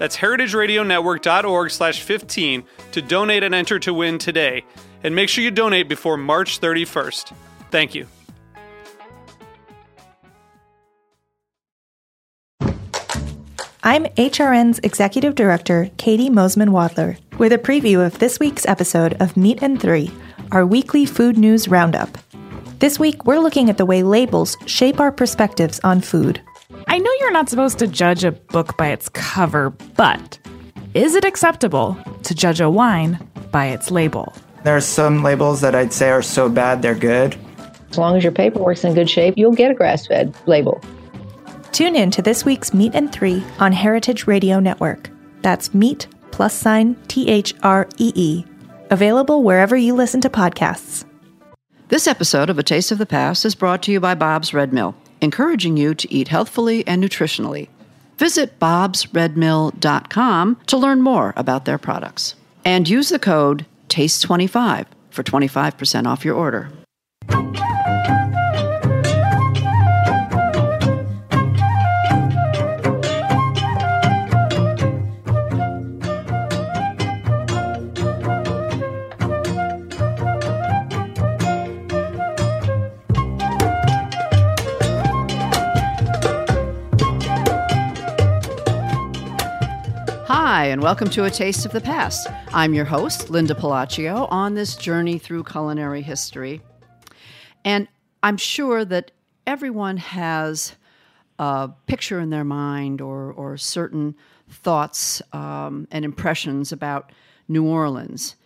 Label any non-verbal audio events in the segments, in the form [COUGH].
That's heritageradionetwork.org slash 15 to donate and enter to win today. And make sure you donate before March 31st. Thank you. I'm HRN's Executive Director, Caity Moseman Wadler, with a preview of this week's episode of Meat and Three, our weekly food news roundup. This week, we're looking at the way labels shape our perspectives on food. I know you're not supposed to judge a book by its cover, but is it acceptable to judge a wine by its label? There are some labels that I'd say are so bad they're good. As long as your paperwork's in good shape, you'll get a grass fed label. Tune in to this week's Meat and Three on Heritage Radio Network. That's Meat plus sign T H R E E. Available wherever you listen to podcasts. This episode of A Taste of the Past is brought to you by Bob's Red Mill, encouraging you to eat healthfully and nutritionally. Visit bobsredmill.com to learn more about their products. And use the code TASTE25 for 25% off your order. Hi, and welcome to A Taste of the Past. I'm your host, Linda Pelaccio, on this journey through culinary history. And I'm sure that everyone has a picture in their mind or, or certain thoughts um, and impressions about New Orleans.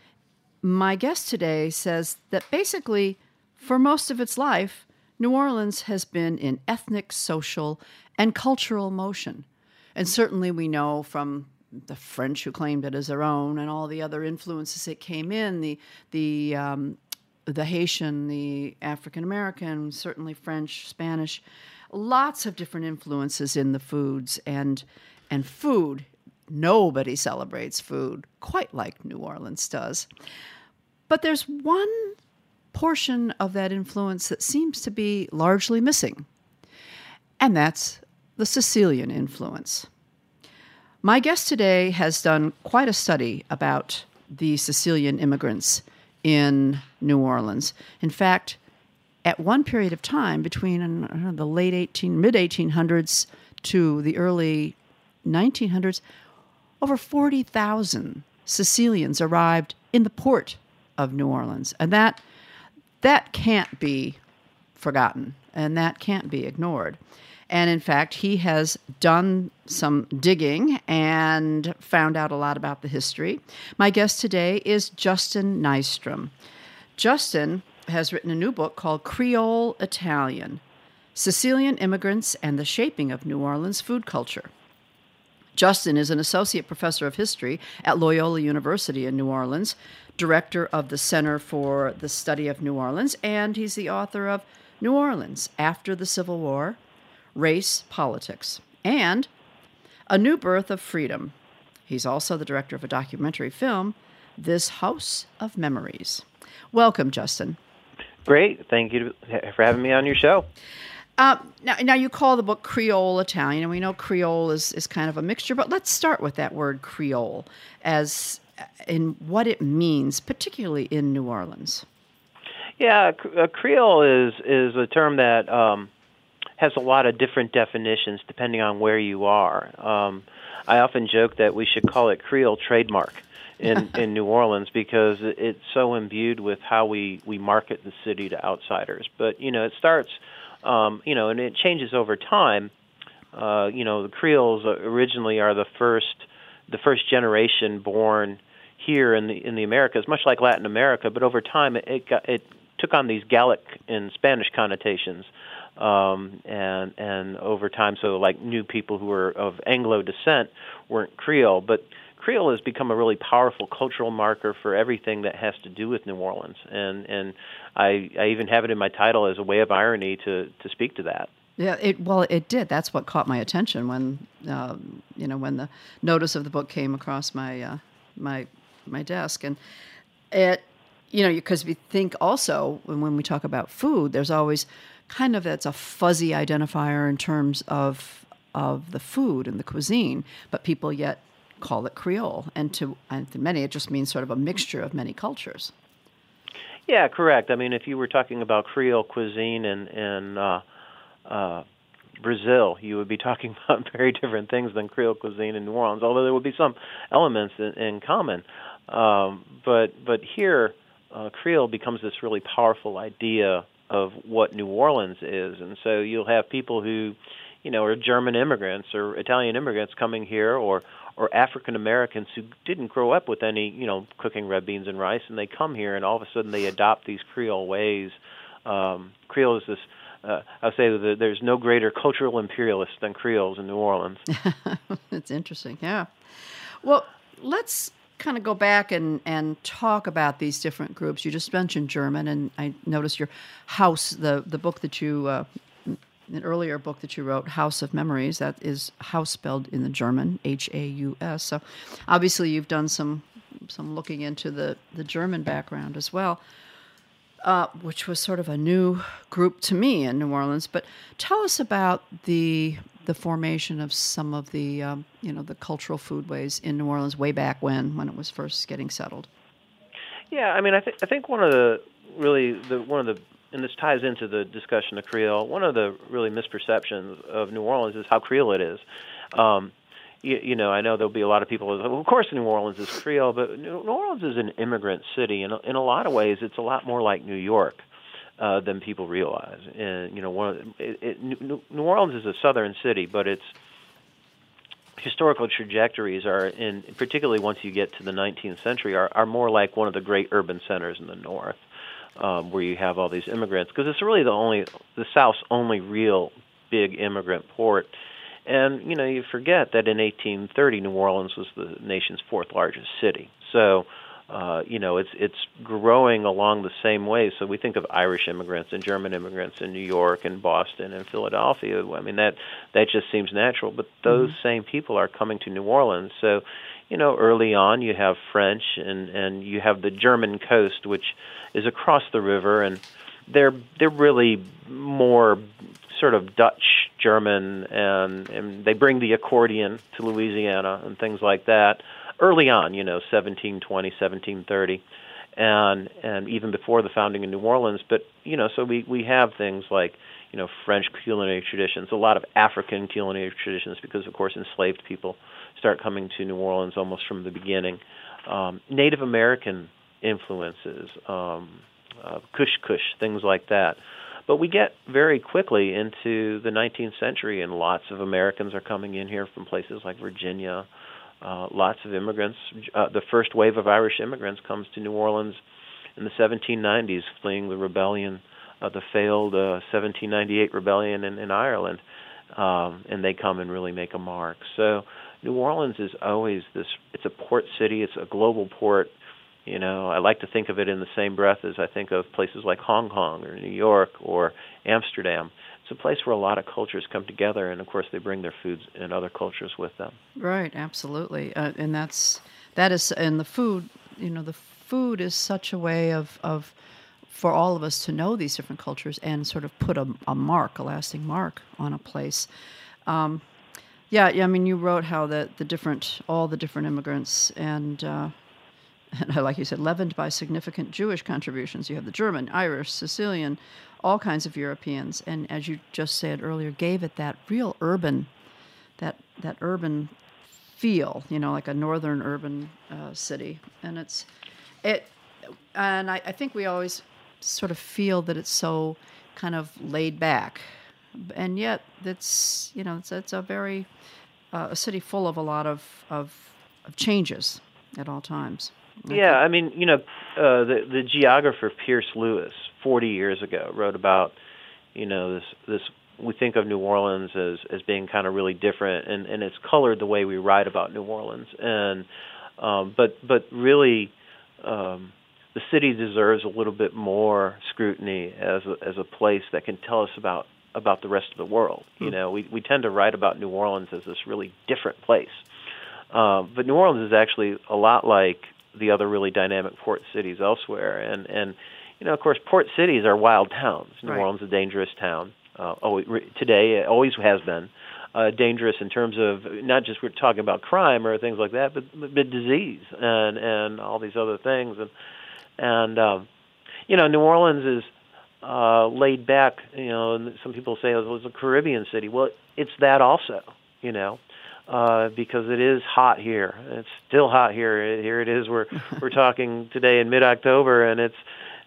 My guest today says that basically, for most of its life, New Orleans has been in ethnic, social, and cultural motion. And certainly we know from the French who claimed it as their own, and all the other influences that came in the the um, the Haitian, the African American, certainly French, Spanish, lots of different influences in the foods and and food. Nobody celebrates food quite like New Orleans does. But there's one portion of that influence that seems to be largely missing, and that's the Sicilian influence. My guest today has done quite a study about the Sicilian immigrants in New Orleans. In fact, at one period of time between the late 18 mid 1800s to the early 1900s, over 40,000 Sicilians arrived in the port of New Orleans, and that that can't be forgotten and that can't be ignored. And in fact, he has done some digging and found out a lot about the history. My guest today is Justin Nystrom. Justin has written a new book called Creole Italian Sicilian Immigrants and the Shaping of New Orleans Food Culture. Justin is an associate professor of history at Loyola University in New Orleans, director of the Center for the Study of New Orleans, and he's the author of New Orleans After the Civil War Race, Politics, and A New Birth of Freedom. He's also the director of a documentary film, This House of Memories. Welcome, Justin. Great. Thank you for having me on your show. Uh, now, now, you call the book Creole Italian, and we know Creole is, is kind of a mixture, but let's start with that word Creole as in what it means, particularly in New Orleans. Yeah, uh, Creole is is a term that um, has a lot of different definitions depending on where you are. Um, I often joke that we should call it Creole trademark in [LAUGHS] in New Orleans because it's so imbued with how we we market the city to outsiders. But you know, it starts, um, you know, and it changes over time. Uh, you know, the Creoles originally are the first the first generation born here in the in the Americas, much like Latin America. But over time, it it, got, it took on these Gallic and Spanish connotations. Um, and and over time, so like new people who were of Anglo descent weren't Creole, but Creole has become a really powerful cultural marker for everything that has to do with New Orleans, and and I, I even have it in my title as a way of irony to to speak to that. Yeah, it well, it did. That's what caught my attention when um, you know when the notice of the book came across my uh, my my desk, and it you know because we think also when, when we talk about food, there's always kind of that's a fuzzy identifier in terms of of the food and the cuisine, but people yet call it Creole, and to and to many it just means sort of a mixture of many cultures. Yeah, correct. I mean, if you were talking about Creole cuisine in in uh, uh, Brazil, you would be talking [LAUGHS] about very different things than Creole cuisine in New Orleans. Although there would be some elements in, in common, um, but but here, uh, Creole becomes this really powerful idea of what New Orleans is, and so you'll have people who, you know, are German immigrants or Italian immigrants coming here, or or African Americans who didn't grow up with any, you know, cooking red beans and rice, and they come here, and all of a sudden they adopt these Creole ways. Um, Creole is this. Uh, I'll say that there's no greater cultural imperialist than Creoles in New Orleans. [LAUGHS] It's interesting, yeah. Well, let's kind of go back and, and talk about these different groups. You just mentioned German, and I noticed your house, the, the book that you uh, an earlier book that you wrote, House of Memories. That is house spelled in the German, H A U S. So obviously you've done some some looking into the, the German background as well, uh, which was sort of a new group to me in New Orleans. But tell us about the the formation of some of the um, you know the cultural foodways in New Orleans way back when when it was first getting settled. Yeah, I mean, I think I think one of the really the one of the and this ties into the discussion of Creole. One of the really misperceptions of New Orleans is how Creole it is. Um, you, you know, I know there'll be a lot of people. Well, of course, New Orleans is Creole, but New Orleans is an immigrant city, and in a lot of ways, it's a lot more like New York. Uh, than people realize, and you know, one of it, it, New, Orleans is a southern city, but its historical trajectories are, in particularly once you get to the 19th century, are, are more like one of the great urban centers in the north um, where you have all these immigrants because it's really the only the South's only real big immigrant port. And you know, you forget that in 1830, New Orleans was the nation's fourth largest city. So, uh, you know, it's it's growing along the same way. So we think of Irish immigrants and German immigrants in New York and Boston and Philadelphia. I mean, that that just seems natural. But those mm-hmm. same people are coming to New Orleans. So, you know, early on you have French and and you have the German coast, which is across the river, and they're they're really more sort of Dutch German, and and they bring the accordion to Louisiana and things like that early on. You know, 1720, 1730 and and even before the founding of New Orleans. But you know, so we we have things like you know French culinary traditions, a lot of African culinary traditions, because of course enslaved people start coming to New Orleans almost from the beginning. Um, Native American influences, um, uh, Kush Kush, things like that. But we get very quickly into the 19th century, and lots of Americans are coming in here from places like Virginia. Uh, lots of immigrants. Uh, the first wave of Irish immigrants comes to New Orleans in the 1790s, fleeing the rebellion, uh, the failed uh, 1798 rebellion in, in Ireland, um, and they come and really make a mark. So New Orleans is always this. It's a port city. It's a global port. You know, I like to think of it in the same breath as I think of places like Hong Kong or New York or Amsterdam. It's a place where a lot of cultures come together, and of course, they bring their foods and other cultures with them. Right, absolutely, uh, and that's that is, and the food. You know, the food is such a way of of for all of us to know these different cultures and sort of put a, a mark, a lasting mark on a place. Um, yeah, yeah. I mean, you wrote how the the different, all the different immigrants, and uh, and like you said, leavened by significant Jewish contributions. You have the German, Irish, Sicilian, all kinds of Europeans, and as you just said earlier, gave it that real urban, that that urban feel, you know, like a northern urban uh, city, and it's it, and I, I think we always sort of feel that it's so kind of laid back, and yet it's you know it's it's a very uh, a city full of a lot of of, of changes at all times. Yeah, I mean, you know, uh, the the geographer Peirce Lewis, 40 years ago, wrote about, you know, this this we think of New Orleans as as being kind of really different, and and it's colored the way we write about New Orleans, and um, but but really. Um, the city deserves a little bit more scrutiny as a, as a place that can tell us about about the rest of the world. You know, we we tend to write about New Orleans as this really different place, um, but New Orleans is actually a lot like the other really dynamic port cities elsewhere. And and you know, of course, port cities are wild towns. New Right. Orleans is a dangerous town. Uh, always, today, it always has been. Uh, dangerous in terms of not just we're talking about crime or things like that, but, but disease and and all these other things. And and um, you know, New Orleans is uh, laid back. You know, and some people say it was a Caribbean city. Well, it's that also. You know, uh, because it is hot here. It's still hot here. Here it is. We're [LAUGHS] we're talking today in mid-October, and it's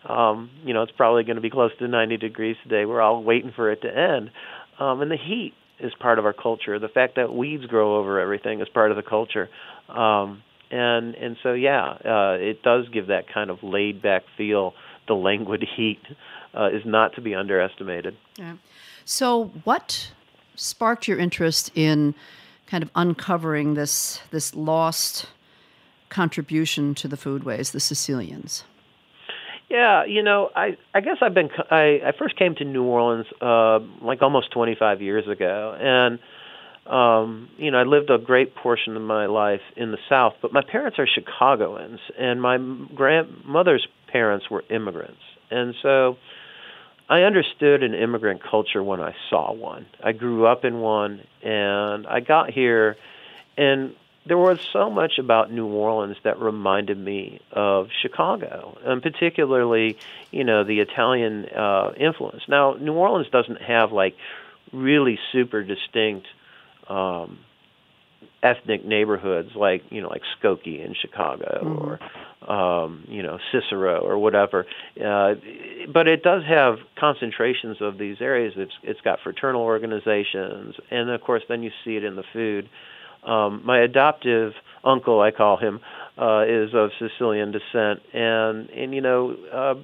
um, you know it's probably going to be close to 90 degrees today. We're all waiting for it to end, um, and the heat is part of our culture. The fact that weeds grow over everything is part of the culture. Um, and and so yeah, uh, it does give that kind of laid back feel. The languid [LAUGHS] heat uh, is not to be underestimated. Yeah. So, what sparked your interest in kind of uncovering this this lost contribution to the foodways, the Sicilians? Yeah, you know, I I guess I've been I I first came to New Orleans uh like almost 25 years ago and um you know, I lived a great portion of my life in the South, but my parents are Chicagoans and my grandmother's parents were immigrants. And so I understood an immigrant culture when I saw one. I grew up in one and I got here and there was so much about New Orleans that reminded me of Chicago, and particularly, you know, the Italian uh, influence. Now, New Orleans doesn't have like really super distinct um, ethnic neighborhoods like you know like Skokie in Chicago or um, you know Cicero or whatever. Uh, but it does have concentrations of these areas. It's it's got fraternal organizations, and of course then you see it in the food. Um, my adoptive uncle, I call him, uh, is of Sicilian descent, and and you know uh,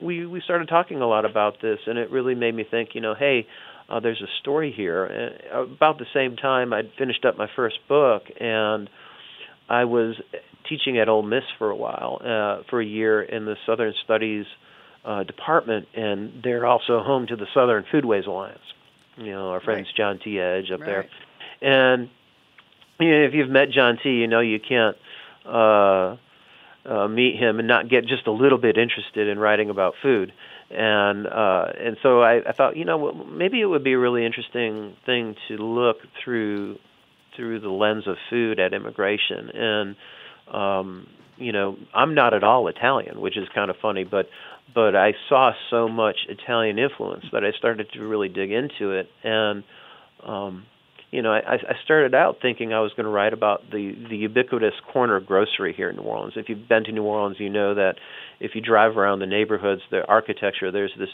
we we started talking a lot about this, and it really made me think. You know, hey, uh, there's a story here. And about the same time, I'd finished up my first book, and I was teaching at Ole Miss for a while, uh, for a year in the Southern Studies uh, department, and they're also home to the Southern Foodways Alliance. You know, our friends John T. Edge up there, and you know, if you've met John T, you know you can't uh, uh, meet him and not get just a little bit interested in writing about food. And uh, and so I, I thought, you know, well, maybe it would be a really interesting thing to look through through the lens of food at immigration. And um, you know, I'm not at all Italian, which is kind of funny, but but I saw so much Italian influence that I started to really dig into it. And um, you know, I, I started out thinking I was going to write about the the ubiquitous corner grocery here in New Orleans. If you've been to New Orleans, you know that if you drive around the neighborhoods, the architecture there's this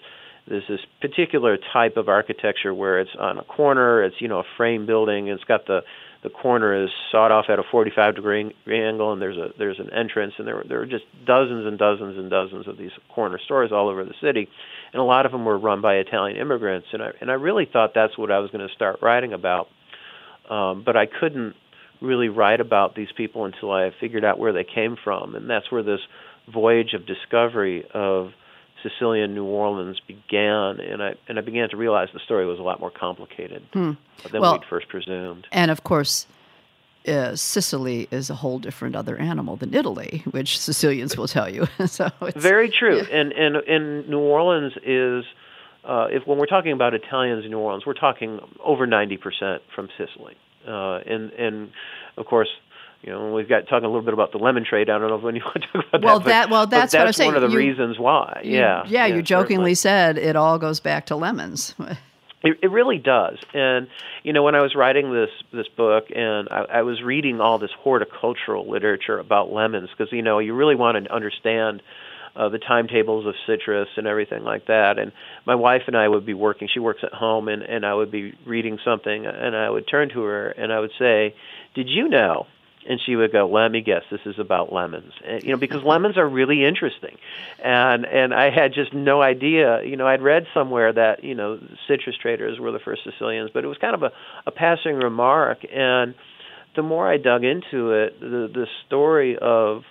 there's this particular type of architecture where it's on a corner. It's you know a frame building. It's got the the corner is sawed off at a 45 degree angle, and there's a there's an entrance, and there there are just dozens and dozens and dozens of these corner stores all over the city, and a lot of them were run by Italian immigrants, and I and I really thought that's what I was going to start writing about. Um, but I couldn't really write about these people until I figured out where they came from, and that's where this voyage of discovery of Sicilian New Orleans began, and I and I began to realize the story was a lot more complicated than Well- we'd first presumed. And of course, uh, Sicily is a whole different other animal than Italy, which Sicilians will tell you. [LAUGHS] so it's, Very true, and and and New Orleans is. Uh, if when we're talking about Italians in New Orleans, we're talking over ninety percent from Sicily, uh, and and of course, you know we've got talking a little bit about the lemon trade. I don't know if when you [LAUGHS] want to talk about Well, that. but- that- well, but that's what I'm saying. one of the You- reasons why. you- yeah, yeah. You certainly. jokingly said it all goes back to lemons. [LAUGHS] It, it really does, and you know when I was writing this this book, and I, I was reading all this horticultural literature about lemons, because you know you really want to understand uh, the timetables of citrus and everything like that. And my wife and I would be working. She works at home, and and I would be reading something, and I would turn to her and I would say, "Did you know?" And she would go, "Let me guess, this is about lemons." And, you know, because lemons are really interesting, and and I had just no idea. You know, I'd read somewhere that you know citrus traders were the first Sicilians, but it was kind of a, a passing remark. And the more I dug into it, the the story of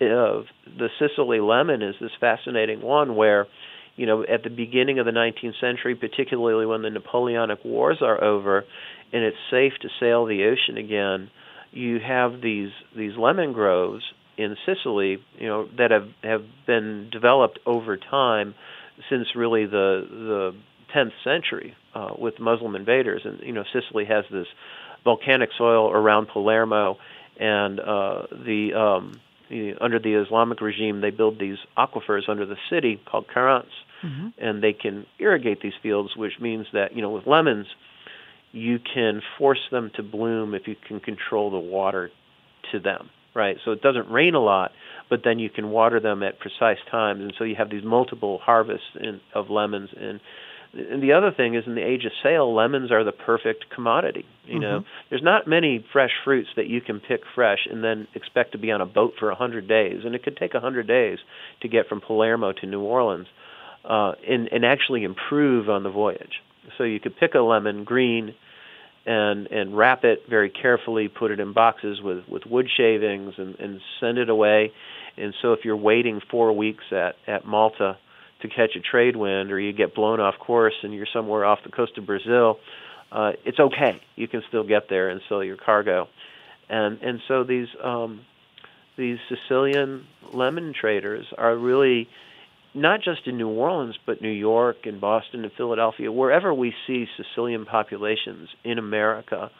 of the Sicily lemon is this fascinating one where you know, at the beginning of the 19th century, particularly when the Napoleonic Wars are over and it's safe to sail the ocean again, you have these these lemon groves in Sicily, you know, that have have been developed over time since really the the 10th century uh, with Muslim invaders, and you know, Sicily has this volcanic soil around Palermo, and uh, the um, under the Islamic regime, they build these aquifers under the city called querances, mm-hmm. and they can irrigate these fields, which means that you know with lemons, you can force them to bloom if you can control the water to them, right? So it doesn't rain a lot, but then you can water them at precise times, and so you have these multiple harvests in, of lemons. And, and the other thing is, in the age of sail, lemons are the perfect commodity. You mm-hmm. know, there's not many fresh fruits that you can pick fresh and then expect to be on a boat for a hundred days, and it could take a hundred days to get from Palermo to New Orleans, uh, and and actually improve on the voyage. So you could pick a lemon green and and wrap it very carefully, put it in boxes with with wood shavings, and, and send it away. And so, if you're waiting four weeks at at Malta to catch a trade wind, or you get blown off course and you're somewhere off the coast of Brazil, uh, it's okay. You can still get there and sell your cargo. And and so these um, these Sicilian lemon traders are really not just in New Orleans, but New York and Boston and Philadelphia, wherever we see Sicilian populations in America,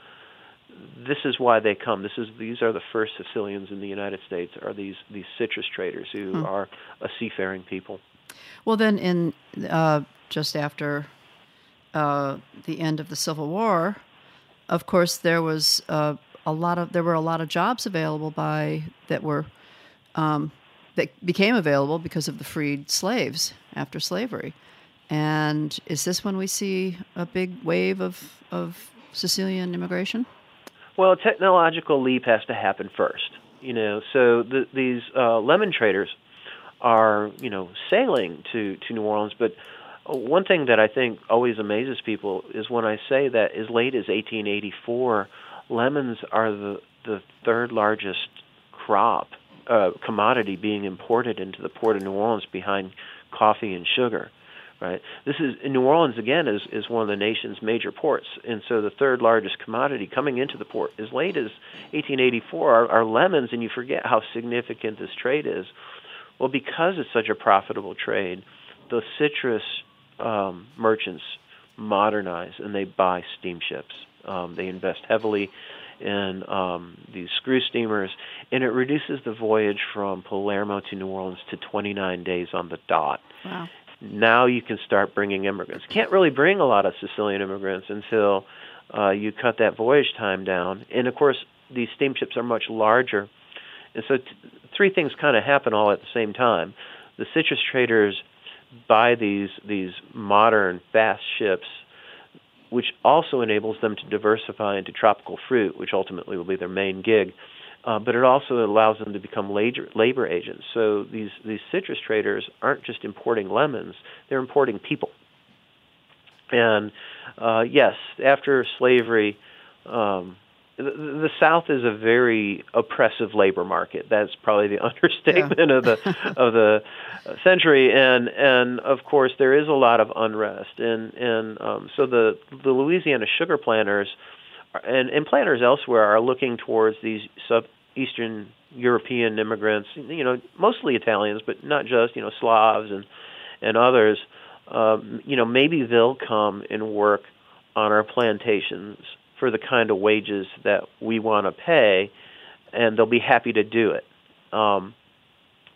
this is why they come. This is these are the first Sicilians in the United States. Are these these citrus traders who hmm. are a seafaring people? Well, then, in uh, just after uh, the end of the Civil War, of course, there was uh, a lot of there were a lot of jobs available by that were um, that became available because of the freed slaves after slavery. And is this when we see a big wave of, of Sicilian immigration? Well, a technological leap has to happen first. You know, so the, these uh, lemon traders are, you know, sailing to, to New Orleans. But one thing that I think always amazes people is when I say that as late as 1884, lemons are the, the third largest crop uh, commodity being imported into the port of New Orleans behind coffee and sugar. Right. This is New Orleans again is is one of the nation's major ports, and so the third largest commodity coming into the port as late as 1884 are, are lemons, and you forget how significant this trade is. Well, because it's such a profitable trade, the citrus um, merchants modernize and they buy steamships. Um, they invest heavily in um, these screw steamers, and it reduces the voyage from Palermo to New Orleans to 29 days on the dot. Wow. Now you can start bringing immigrants. Can't really bring a lot of Sicilian immigrants until uh, you cut that voyage time down. And of course, these steamships are much larger. And so, t- three things kind of happen all at the same time. The citrus traders buy these these modern fast ships which also enables them to diversify into tropical fruit, which ultimately will be their main gig. Uh, but it also allows them to become labor, labor agents. So these, these citrus traders aren't just importing lemons, they're importing people. And uh, yes, after slavery, um, the, the South is a very oppressive labor market. That's probably the [LAUGHS] understatement yeah. of the of the century. And and of course there is a lot of unrest. And and um, so the the Louisiana sugar planters and and planters elsewhere are looking towards these sub Eastern European immigrants. You know, mostly Italians, but not just. You know, Slavs and and others. Um, you know, maybe they'll come and work on our plantations for the kind of wages that we want to pay, and they'll be happy to do it. Um,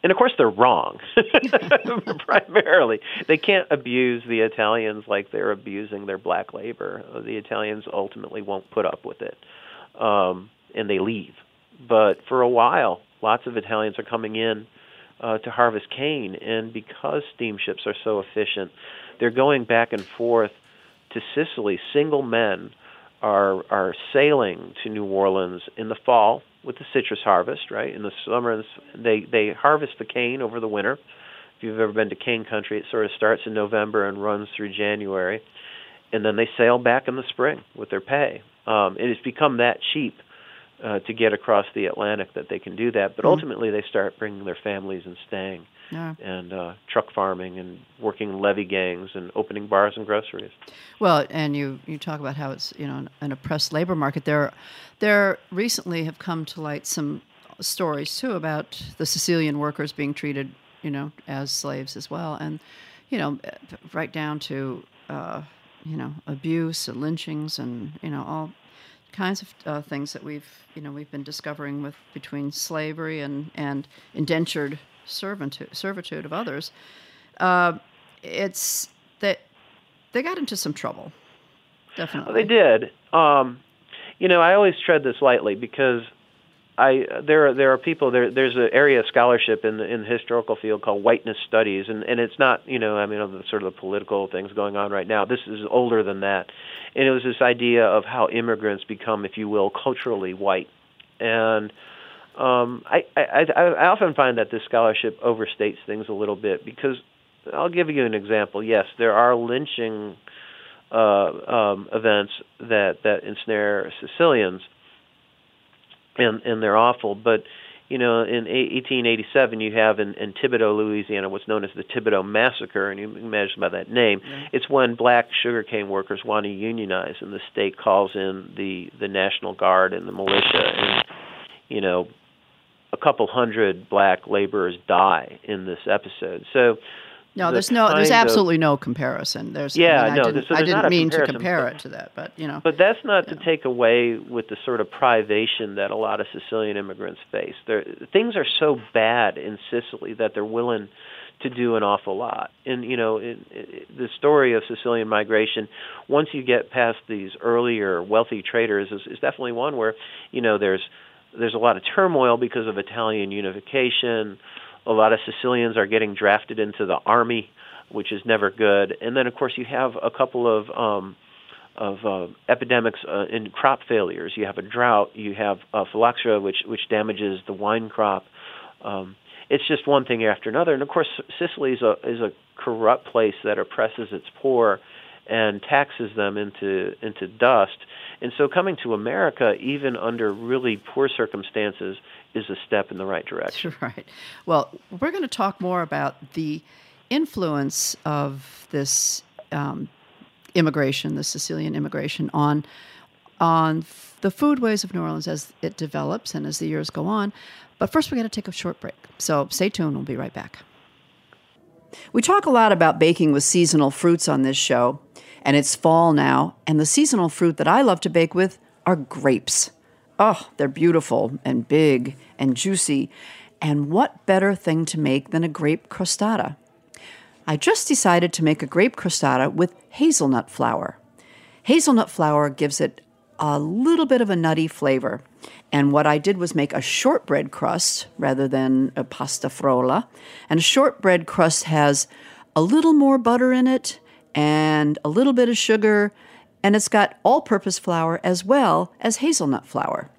and of course they're wrong. [LAUGHS] Primarily they can't abuse the italians like they're abusing their black labor. The italians ultimately won't put up with it um, and they leave. But for a while lots of italians are coming in uh, to harvest cane and because steamships are so efficient they're going back and forth to sicily single men are are sailing to new orleans in the fall with the citrus harvest, right? In the summer, they they harvest the cane over the winter. If you've ever been to cane country, it sort of starts in November and runs through January, and then they sail back in the spring with their pay. Um, it has become that cheap uh, to get across the Atlantic that they can do that. But mm-hmm. ultimately, they start bringing their families and staying, yeah. and uh, truck farming and working levee gangs and opening bars and groceries. Well, and you you talk about how it's you know an oppressed labor market. There, there recently have come to light some stories too about the Sicilian workers being treated you know as slaves as well, and you know right down to. Uh, you know, abuse and lynchings and you know all kinds of uh, things that we've you know we've been discovering with between slavery and and indentured servitude servitude of others. Uh, it's that they got into some trouble. Definitely, they did. Um, you know, I always tread this lightly because I there are there are people there. There's an area of scholarship in the in the historical field called whiteness studies, and and it's not you know I mean the sort of the political things going on right now. This is older than that, and it was this idea of how immigrants become, if you will, culturally white, and um, I, I I often find that this scholarship overstates things a little bit because I'll give you an example. Yes, there are lynching uh, um, events that that ensnare Sicilians and and they're awful. But you know, in 1887, you have in, in Thibodaux, Louisiana, what's known as the Thibodaux Massacre, and you can imagine by that name, yeah. it's when black sugarcane workers want to unionize, and the state calls in the the National Guard and the militia, and you know, a couple hundred black laborers die in this episode. So no, there's no, there's absolutely of, no comparison. There's yeah, I mean, no, I didn't, so I didn't mean to compare but, it to that, but you know. But that's not to know. take away with the sort of privation that a lot of Sicilian immigrants face. There, things are so bad in Sicily that they're willing to do an awful lot. And you know, the story of Sicilian migration, once you get past these earlier wealthy traders, is, is definitely one where you know there's there's a lot of turmoil because of Italian unification a lot of Sicilians are getting drafted into the army, which is never good. And then, of course, you have a couple of um, of uh, epidemics uh, in crop failures. You have a drought. You have uh, phylloxera, which which damages the wine crop. Um, it's just one thing after another. And of course, Sicily is a is a corrupt place that oppresses its poor and taxes them into into dust. And so coming to America, even under really poor circumstances, is a step in the right direction. [LAUGHS] Right. Well, we're going to talk more about the influence of this um, immigration, the Sicilian immigration, on on the foodways of New Orleans as it develops and as the years go on. But first, we're going to take a short break. So stay tuned. We'll be right back. We talk a lot about baking with seasonal fruits on this show, and it's fall now, and the seasonal fruit that I love to bake with are grapes. Oh, they're beautiful and big and juicy. And what better thing to make than a grape crostata? I just decided to make a grape crostata with hazelnut flour. Hazelnut flour gives it a little bit of a nutty flavor. And what I did was make a shortbread crust rather than a pasta frolla. And a shortbread crust has a little more butter in it and a little bit of sugar, and it's got all purpose flour as well as hazelnut flour.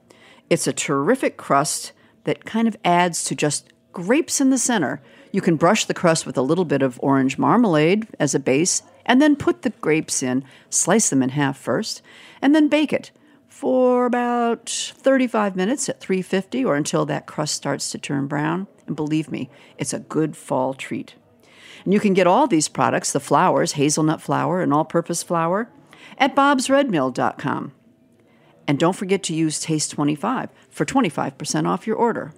It's a terrific crust that kind of adds to just grapes in the center. You can brush the crust with a little bit of orange marmalade as a base, and then put the grapes in, slice them in half first, and then bake it for about 35 minutes at 350 or until that crust starts to turn brown. And believe me, it's a good fall treat. And you can get all these products, the flours, hazelnut flour and all purpose flour, at bobsredmill.com. And don't forget to use Taste25 for 25% off your order.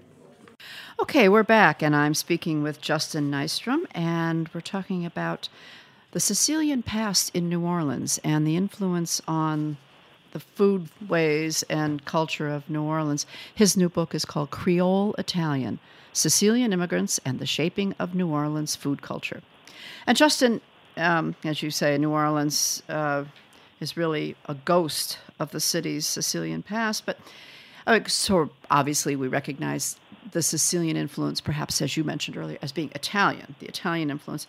Okay, we're back, and I'm speaking with Justin Nystrom, and we're talking about the Sicilian past in New Orleans and the influence on the food ways and culture of New Orleans. His new book is called Creole Italian Sicilian Immigrants and the Shaping of New Orleans Food Culture. And Justin, um, as you say, New Orleans uh, is really a ghost of the city's Sicilian past, but uh, so obviously we recognize the Sicilian influence, perhaps as you mentioned earlier, as being Italian, the Italian influence.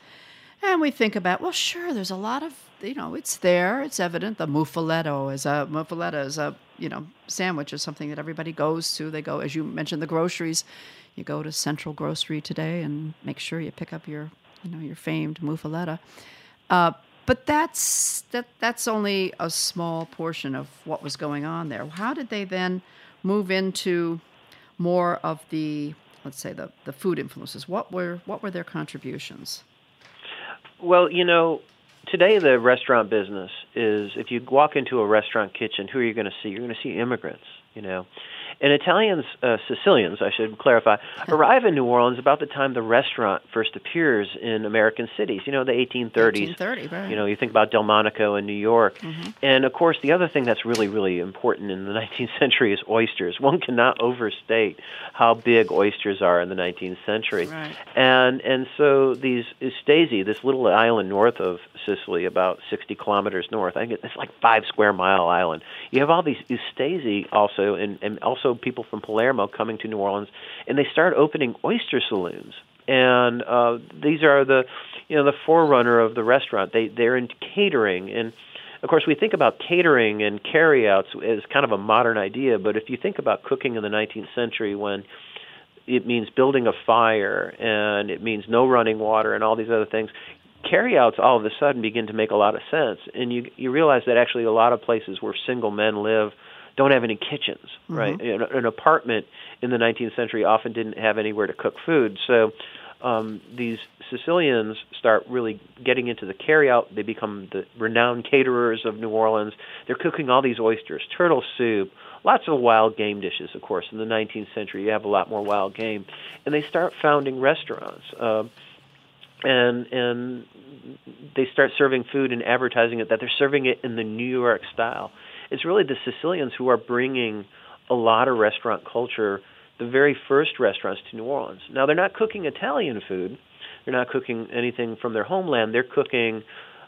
And we think about, well, sure, there's a lot of, you know, it's there, it's evident. The muffaletto is a muffaletta is a, you know, sandwich is something that everybody goes to. They go, as you mentioned, the groceries. You go to Central Grocery today and make sure you pick up your, you know, your famed muffaletta. Uh, but that's that that's only a small portion of what was going on there. How did they then move into more of the let's say the, the food influences? What were what were their contributions? Well, you know, today the restaurant business is if you walk into a restaurant kitchen, who are you going to see? You're going to see immigrants, you know. And Italians, uh, Sicilians, I should clarify, [LAUGHS] arrive in New Orleans about the time the restaurant first appears in American cities. You know, the 1830s. 1830, right. You know, you think about Delmonico in New York. Mm-hmm. And of course, the other thing that's really, really important in the [LAUGHS] 19th century is oysters. One cannot overstate how big oysters are in the 19th century. Right. And and so these Usticesi, this little island north of Sicily, about 60 kilometers north. I think it's like five square mile island. You have all these Usticesi also, and, and also people from Palermo coming to New Orleans, and they start opening oyster saloons. And uh, these are the, you know, the forerunner of the restaurant. They they're in catering and. Of course, we think about catering and carryouts as kind of a modern idea, but if you think about cooking in the 19th century when it means building a fire and it means no running water and all these other things carryouts all of a sudden begin to make a lot of sense and you you realize that actually a lot of places where single men live don't have any kitchens right an, an apartment in the 19th century often didn't have anywhere to cook food so um, these Sicilians start really getting into the carryout. They become the renowned caterers of New Orleans. They're cooking all these oysters, turtle soup, lots of wild game dishes. Of course, in the 19th century, you have a lot more wild game, and they start founding restaurants. Uh, and and they start serving food and advertising it that they're serving it in the New York style. It's really the Sicilians who are bringing a lot of restaurant culture, the very first restaurants to New Orleans. Now they're not cooking Italian food. They're not cooking anything from their homeland. They're cooking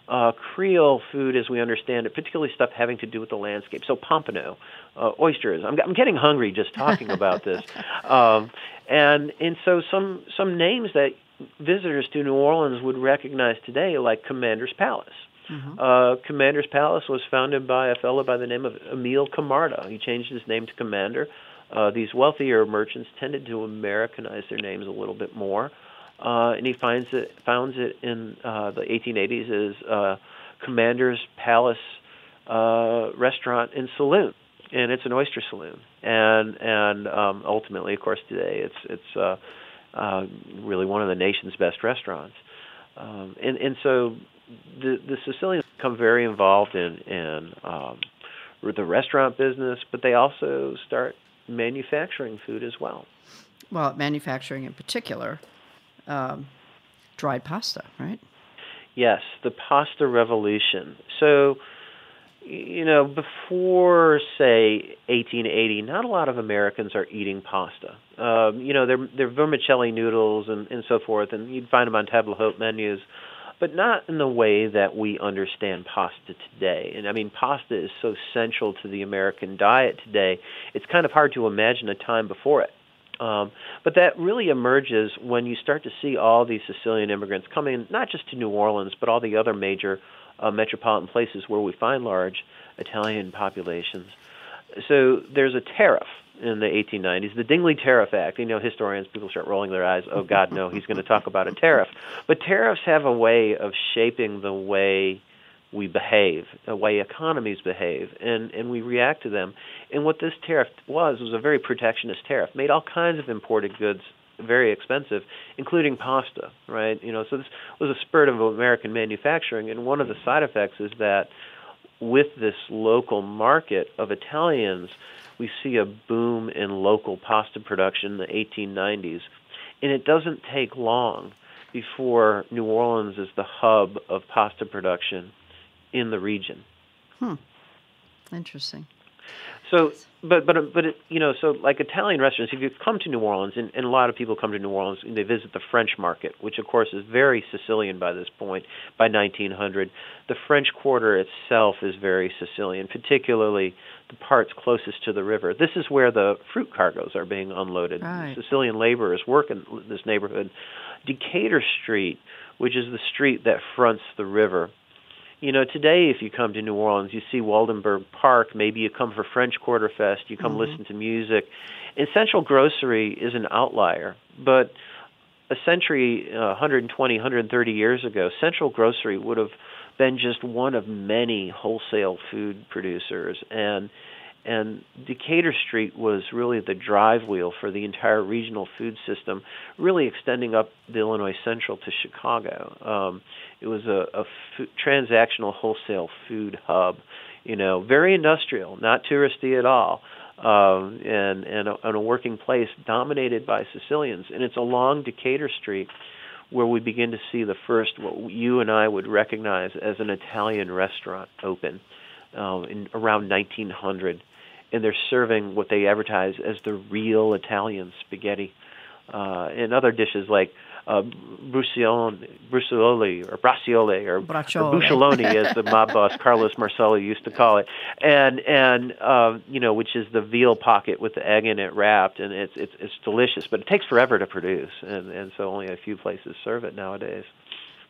uh, Creole food as we understand it, particularly stuff having to do with the landscape. So pompano, uh, oysters. I'm, I'm getting hungry just talking about this. [LAUGHS] Um, and and so some some names that visitors to New Orleans would recognize today, like Commander's Palace. Mm-hmm. Uh, Commander's Palace was founded by a fellow by the name of Emil Camarda. He changed his name to Commander. Uh, these wealthier merchants tended to Americanize their names a little bit more, uh, and he finds it founds it in uh, the 1880s as uh, Commander's Palace uh, Restaurant and Saloon, and it's an oyster saloon. And and um, ultimately, of course, today it's it's uh, uh, really one of the nation's best restaurants. Um, and and so the the Sicilians become very involved in in um, the restaurant business, but they also start manufacturing food as well. Well, manufacturing in particular, um, dried pasta, right? Yes, the pasta revolution. So, you know, before say 1880, not a lot of Americans are eating pasta. Um, you know, they're they're vermicelli noodles and and so forth, and you'd find them on table menus, but not in the way that we understand pasta today. And I mean, pasta is so central to the American diet today. It's kind of hard to imagine a time before it. Um, but that really emerges when you start to see all these Sicilian immigrants coming, not just to New Orleans, but all the other major uh, metropolitan places where we find large Italian populations. So there's a tariff in the 1890s, the Dingley Tariff Act. You know, historians, people start rolling their eyes. Oh, God, no, he's going to talk about a tariff. But tariffs have a way of shaping the way we behave, the way economies behave, and, and we react to them. And what this tariff was was a very protectionist tariff, made all kinds of imported goods very expensive, including pasta, right? You know, so this was a spurt of American manufacturing, and one of the side effects is that with this local market of Italians, we see a boom in local pasta production in the 1890s. And it doesn't take long before New Orleans is the hub of pasta production in the region. Hmm. Interesting. So, but but but it, you know, so like Italian restaurants, if you come to New Orleans, and, and a lot of people come to New Orleans, and they visit the French market, which of course is very Sicilian by this point. By 1900, the French Quarter itself is very Sicilian, particularly the parts closest to the river. This is where the fruit cargoes are being unloaded. Right. Sicilian laborers work in this neighborhood. Decatur Street, which is the street that fronts the river. You know, today if you come to New Orleans, you see Woldenberg Park. Maybe you come for French Quarter Fest. You come listen to music. And Central Grocery is an outlier, but a century, uh, 120, 130 years ago, Central Grocery would have been just one of many wholesale food producers, and and Decatur Street was really the drive wheel for the entire regional food system, really extending up the Illinois Central to Chicago. Um, it was a, a f- transactional wholesale food hub, you know, very industrial, not touristy at all. Um, and and a, and a working place dominated by Sicilians, and it's along Decatur Street where we begin to see the first what you and I would recognize as an Italian restaurant open um, in around 1900, and they're serving what they advertise as the real Italian spaghetti, uh, and other dishes like uh, brucione, brucioli or braciole or, or as [LAUGHS] the mob boss Carlos Marcello used to call it, and and uh, you know which is the veal pocket with the egg in it wrapped, and it's it's it's delicious, but it takes forever to produce, and and so only a few places serve it nowadays.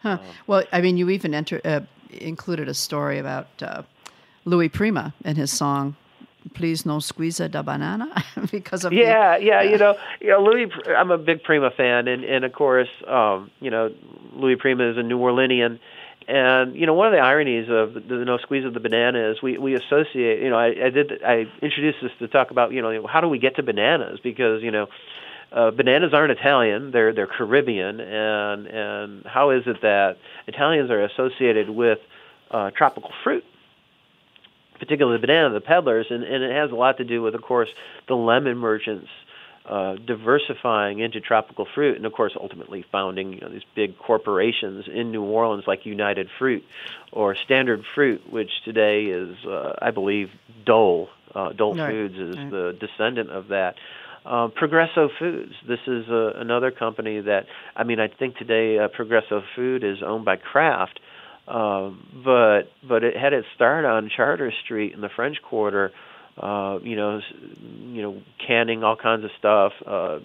Huh. Well, I mean, you even enter, uh, included a story about uh, Louis Prima and his song "Please No Squeeze da Banana" [LAUGHS] because of the- Yeah, yeah, you know, you know, Louis. I'm a big Prima fan, and and of course, um, you know, Louis Prima is a New Orleanian, and you know, one of the ironies of the, the no squeeze of the banana is we we associate. You know, I, I did I introduced this to talk about you know how do we get to bananas because you know. Uh, bananas aren't Italian; they're they're Caribbean, and and how is it that Italians are associated with uh, tropical fruit? Particularly the banana, the peddlers, and, and it has a lot to do with, of course, the lemon merchants uh, diversifying into tropical fruit, and of course, ultimately founding you know these big corporations in New Orleans like United Fruit or Standard Fruit, which today is, uh, I believe, Dole. Uh, Dole Right, Foods is right. the descendant of that. Uh, Progresso Foods. This is uh, another company that I mean I think today uh, Progresso Food is owned by Kraft, um, but but it had its start on Chartres Street in the French Quarter. Uh, you know, you know, canning all kinds of stuff. Uh,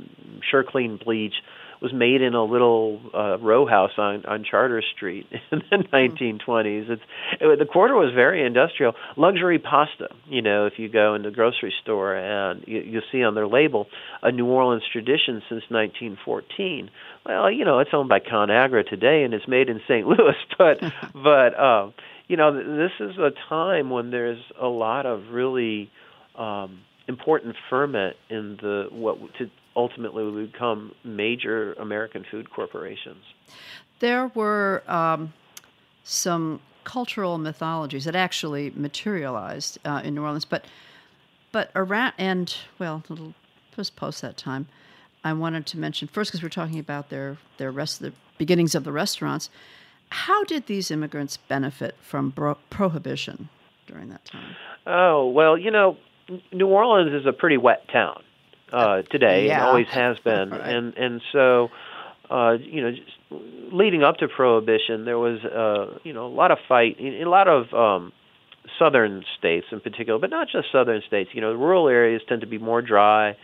sure clean bleach was made in a little uh, row house on on Chartres Street [LAUGHS] in the 1920s. It's it, the quarter was very industrial. Luxury pasta. You know, if you go in the grocery store and you, you see on their label a New Orleans tradition since 1914. Well, you know, it's owned by ConAgra today and it's made in St. [LAUGHS] Louis, but [LAUGHS] but um, you know, this is a time when there's a lot of really um, important ferment in the what to ultimately would become major American food corporations. There were um, some cultural mythologies that actually materialized uh, in New Orleans, but but around and well, a little just post that time, I wanted to mention first because we're talking about their their rest the beginnings of the restaurants. How did these immigrants benefit from bro- prohibition during that time? Oh well, you know, New Orleans is a pretty wet town uh, today, and always has [LAUGHS] been, Right. and and so. Uh, you know, leading up to Prohibition, there was, uh, you know, a lot of fight in, in a lot of um, southern states in particular, but not just southern states. You know, rural areas tend to be more dry,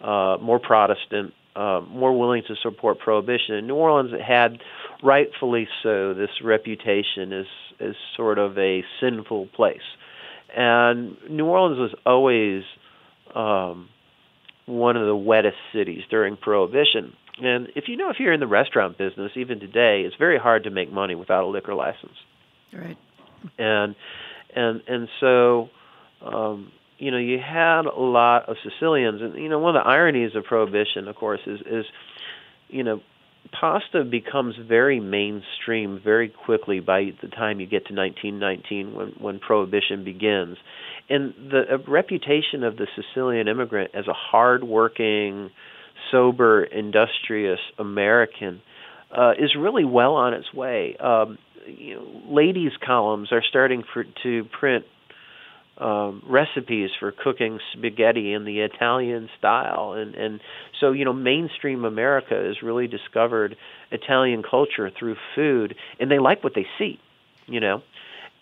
uh, more Protestant, uh, more willing to support prohibition. And New Orleans had, rightfully so, this reputation as as sort of a sinful place, and New Orleans was always um, one of the wettest cities during prohibition. And if you know if you're in the restaurant business, even today, it's very hard to make money without a liquor license Right. and and and so um you know you had a lot of Sicilians and you know one of the ironies of prohibition of course is is you know pasta becomes very mainstream very quickly by the time you get to 1919 when when prohibition begins and the uh, reputation of the Sicilian immigrant as a hard-working sober industrious American uh, is really well on its way um you know, ladies' columns are starting for, to print um, recipes for cooking spaghetti in the Italian style, and and so you know mainstream America has really discovered Italian culture through food, and they like what they see, you know.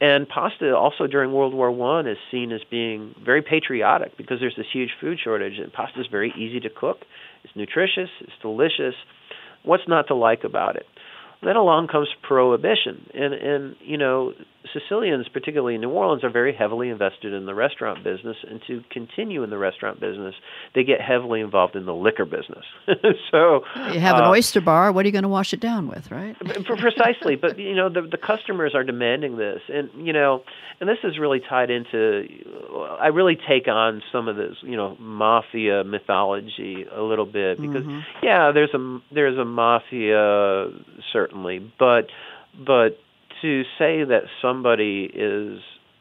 And pasta also during World War One is seen as being very patriotic because there's this huge food shortage, and pasta is very easy to cook. It's nutritious, it's delicious. What's not to like about it? Then along comes prohibition, and and you know Sicilians, particularly in New Orleans, are very heavily invested in the restaurant business, and to continue in the restaurant business, they get heavily involved in the liquor business. [LAUGHS] so you have an uh, oyster bar. What are you going to wash it down with, right? precisely, but you know the the customers are demanding this, and you know, and this is really tied into. I really take on some of this, you know, mafia mythology a little bit because mm-hmm. yeah, there's a there's a mafia certainly, but but to say that somebody is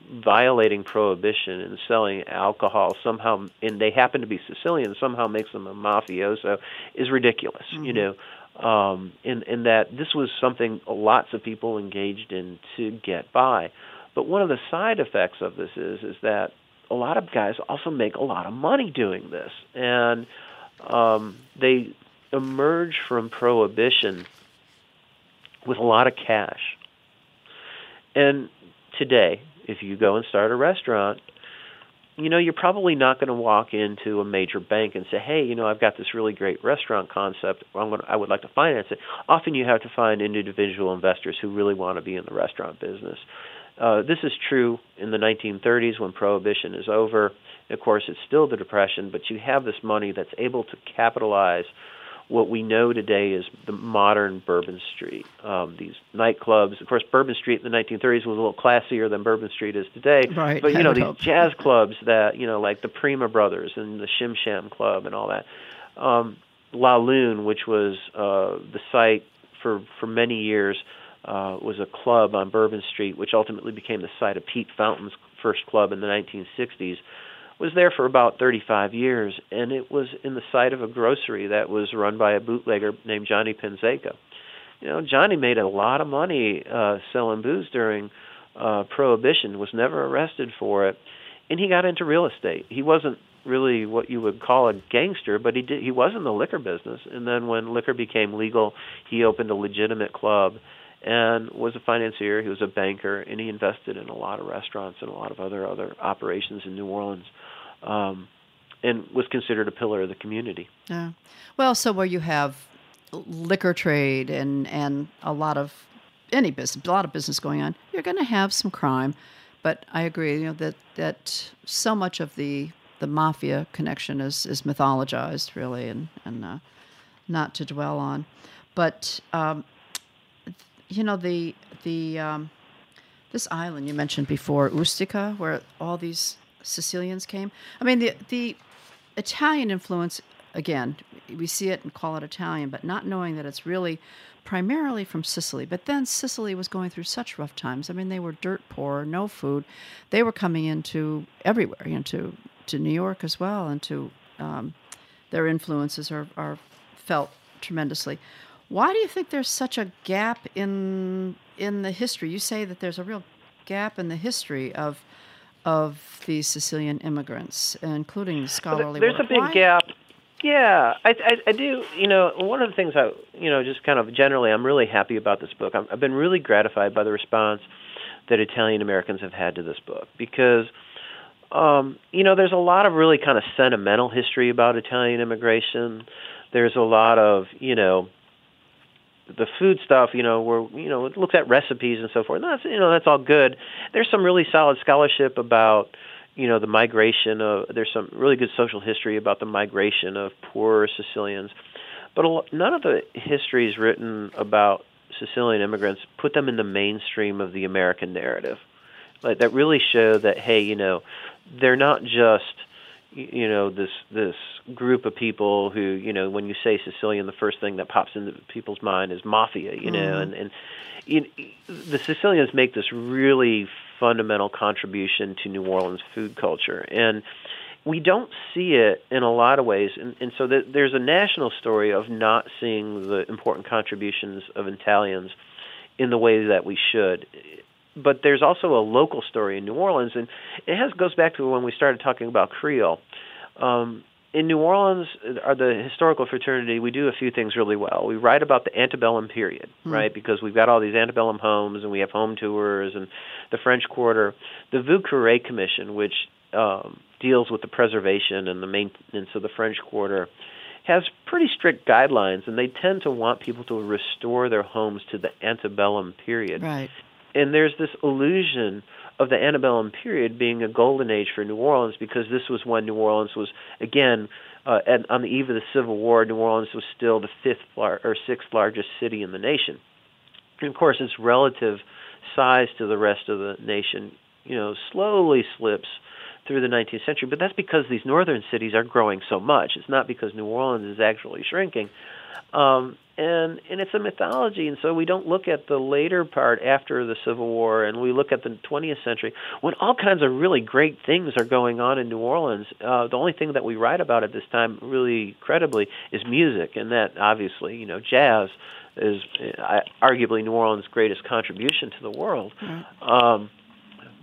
violating prohibition and selling alcohol somehow and they happen to be Sicilian somehow makes them a mafioso is ridiculous mm-hmm. you know um in in that this was something lots of people engaged in to get by but one of the side effects of this is is that a lot of guys also make a lot of money doing this and um they emerge from prohibition with a lot of cash. And today, if you go and start a restaurant, you know, you're probably not going to walk into a major bank and say, "Hey, you know, I've got this really great restaurant concept. I'm going to, I would like to finance it." Often, you have to find individual investors who really want to be in the restaurant business. Uh, this is true in the 1930s when prohibition is over. Of course, it's still the depression, but you have this money that's able to capitalize what we know today is the modern Bourbon Street. Um, these nightclubs, of course, Bourbon Street in the 1930s was a little classier than Bourbon Street is today. Right. But you know these jazz clubs that you know, like the Prima Brothers and the Shim Sham Club and all that. Um, La Lune, which was uh, the site for for many years, uh, was a club on Bourbon Street, which ultimately became the site of Pete Fountain's first club in the 1960s was there for about 35 years, and it was in the site of a grocery that was run by a bootlegger named Johnny Penzeca. You know, Johnny made a lot of money uh, selling booze during uh, Prohibition, was never arrested for it, and he got into real estate. He wasn't really what you would call a gangster, but he did he was in the liquor business. And then when liquor became legal, he opened a legitimate club and was a financier. He was a banker, and he invested in a lot of restaurants and a lot of other other operations in New Orleans um, and was considered a pillar of the community. Yeah. Well, so where you have liquor trade and and a lot of any business, a lot of business going on, you're going to have some crime. But I agree, you know that that so much of the the mafia connection is is mythologized, really, and and uh, not to dwell on. But um, you know the the um, this island you mentioned before, Ustica, where all these Sicilians came. I mean, the the Italian influence again, we see it and call it Italian, but not knowing that it's really primarily from Sicily. But then Sicily was going through such rough times. I mean, they were dirt poor, no food. They were coming into everywhere, into to New York as well, and to um, their influences are, are felt tremendously. Why do you think there's such a gap in in the history? You say that there's a real gap in the history of of these Sicilian immigrants, including scholarly There's work. a big Why? gap. Yeah, I, I, I do. You know, one of the things I, you know, just kind of generally, I'm really happy about this book. I'm, I've been really gratified by the response that Italian Americans have had to this book because, um, you know, there's a lot of really kind of sentimental history about Italian immigration. There's a lot of, you know, the food stuff, you know, where you know it looks at recipes and so forth. that's you know that's all good. There's some really solid scholarship about you know the migration of. There's some really good social history about the migration of poor Sicilians, but a, none of the histories written about Sicilian immigrants put them in the mainstream of the American narrative. Like that really show that hey, you know, they're not just you know this this group of people who you know when you say Sicilian, the first thing that pops into people's mind is mafia, you know, mm-hmm. and and you know, the Sicilians make this really fundamental contribution to New Orleans food culture, and we don't see it in a lot of ways, and, and so that there's a national story of not seeing the important contributions of Italians in the way that we should. But there's also a local story in New Orleans, and it has goes back to when we started talking about Creole. Um, in New Orleans, are the historical fraternity, we do a few things really well. We write about the antebellum period, mm. right? Because we've got all these antebellum homes, and we have home tours, and the French Quarter. The Vieux Carré Commission, which um, deals with the preservation and the maintenance of the French Quarter, has pretty strict guidelines, and they tend to want people to restore their homes to the antebellum period. Right. And there's this illusion of the antebellum period being a golden age for New Orleans because this was when New Orleans was again uh, on the eve of the Civil War. New Orleans was still the fifth lar- or sixth largest city in the nation, and of course its relative size to the rest of the nation, you know, slowly slips through the 19th century. But that's because these northern cities are growing so much. It's not because New Orleans is actually shrinking. Um, and and it's a mythology. And so we don't look at the later part after the civil war and we look at the 20th century when all kinds of really great things are going on in new orleans. Uh the only thing that we write about at this time really credibly is music. And that obviously you know jazz is uh, arguably new orleans greatest contribution to the world. Mm-hmm. um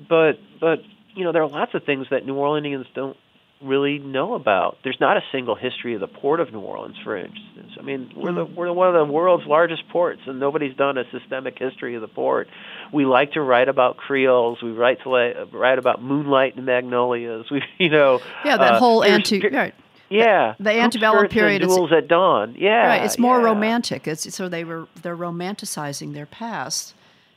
but but you know there are lots of things that new orleanians don't really know about. There's not a single history of the port of New Orleans, for instance. I mean, we're the we're one of the world's largest ports, and nobody's done a systemic history of the port. We like to write about Creoles. We write to write about moonlight and magnolias. [LAUGHS] We, you know, yeah, that uh, whole anti. Right. Yeah, the, the antebellum period. And duels at dawn. Yeah, right. It's more yeah. romantic. It's so they were they're romanticizing their past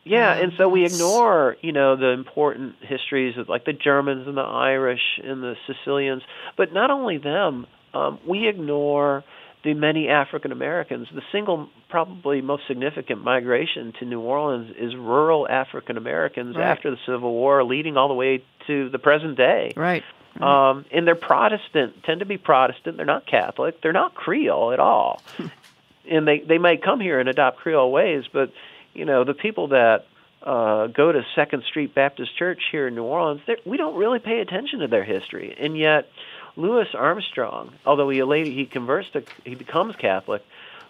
yeah, and so we ignore, you know, the important histories of like the Germans and the Irish and the Sicilians, but not only them. Um, we ignore the many African Americans. The single, probably most significant migration to New Orleans is rural African Americans right. after the Civil War, leading all the way to the present day. Right. Um, and they're Protestant, tend to be Protestant. They're not Catholic. They're not Creole at all. and they they might come here and adopt Creole ways, but you know, the people that uh, go to Second Street Baptist Church here in New Orleans, we don't really pay attention to their history, and yet Louis Armstrong, although he later he converts to he becomes Catholic,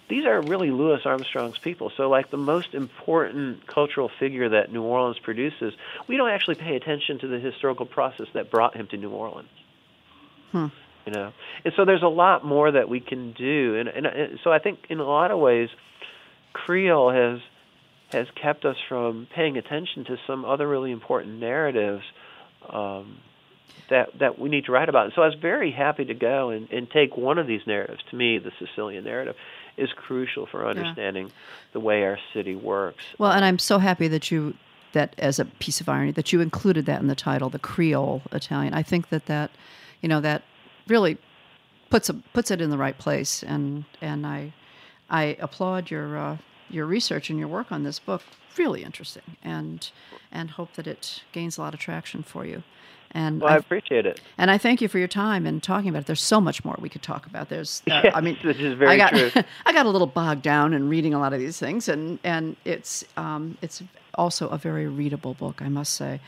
these are really Louis Armstrong's people. So, like the most important cultural figure that New Orleans produces, we don't actually pay attention to the historical process that brought him to New Orleans. Hmm. You know, and so there's a lot more that we can do, and, and, and so I think in a lot of ways, Creole has has kept us from paying attention to some other really important narratives um, that that we need to write about. And so I was very happy to go and, and take one of these narratives. To me, the Sicilian narrative is crucial for understanding yeah. the way our city works. Well, and I'm so happy that you that as a piece of irony that you included that in the title, the Creole Italian. I think that that you know that really puts a, puts it in the right place, and and I I applaud your uh, your research and your work on this book really interesting and and hope that it gains a lot of traction for you. And well, I, I appreciate it. And I thank you for your time and talking about it. There's so much more we could talk about. There's, uh, yes, I mean, [LAUGHS] this is very I got, true. [LAUGHS] I got a little bogged down in reading a lot of these things, and and it's um, it's also a very readable book, I must say.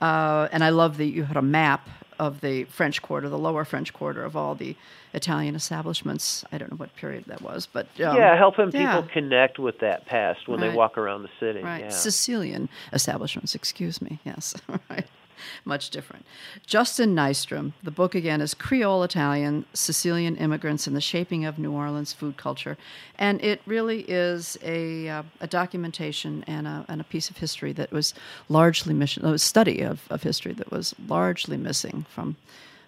Uh, and I love that you had a map of the French Quarter, the lower French Quarter of all the Italian establishments. I don't know what period that was, but um, yeah, helping yeah. people connect with that past when right. they walk around the city. Right, yeah. Sicilian establishments. Excuse me. Yes, [LAUGHS] right. [LAUGHS] Much different. Justin Nystrom. The book again is Creole Italian Sicilian Immigrants and the Shaping of New Orleans Food Culture, and it really is a, uh, a documentation and a, and a piece of history that was largely mission, a study of, of history that was largely missing from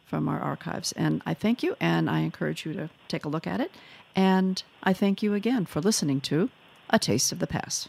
from our archives. And I thank you, and I encourage you to take a look at it. And I thank you again for listening to A Taste of the Past.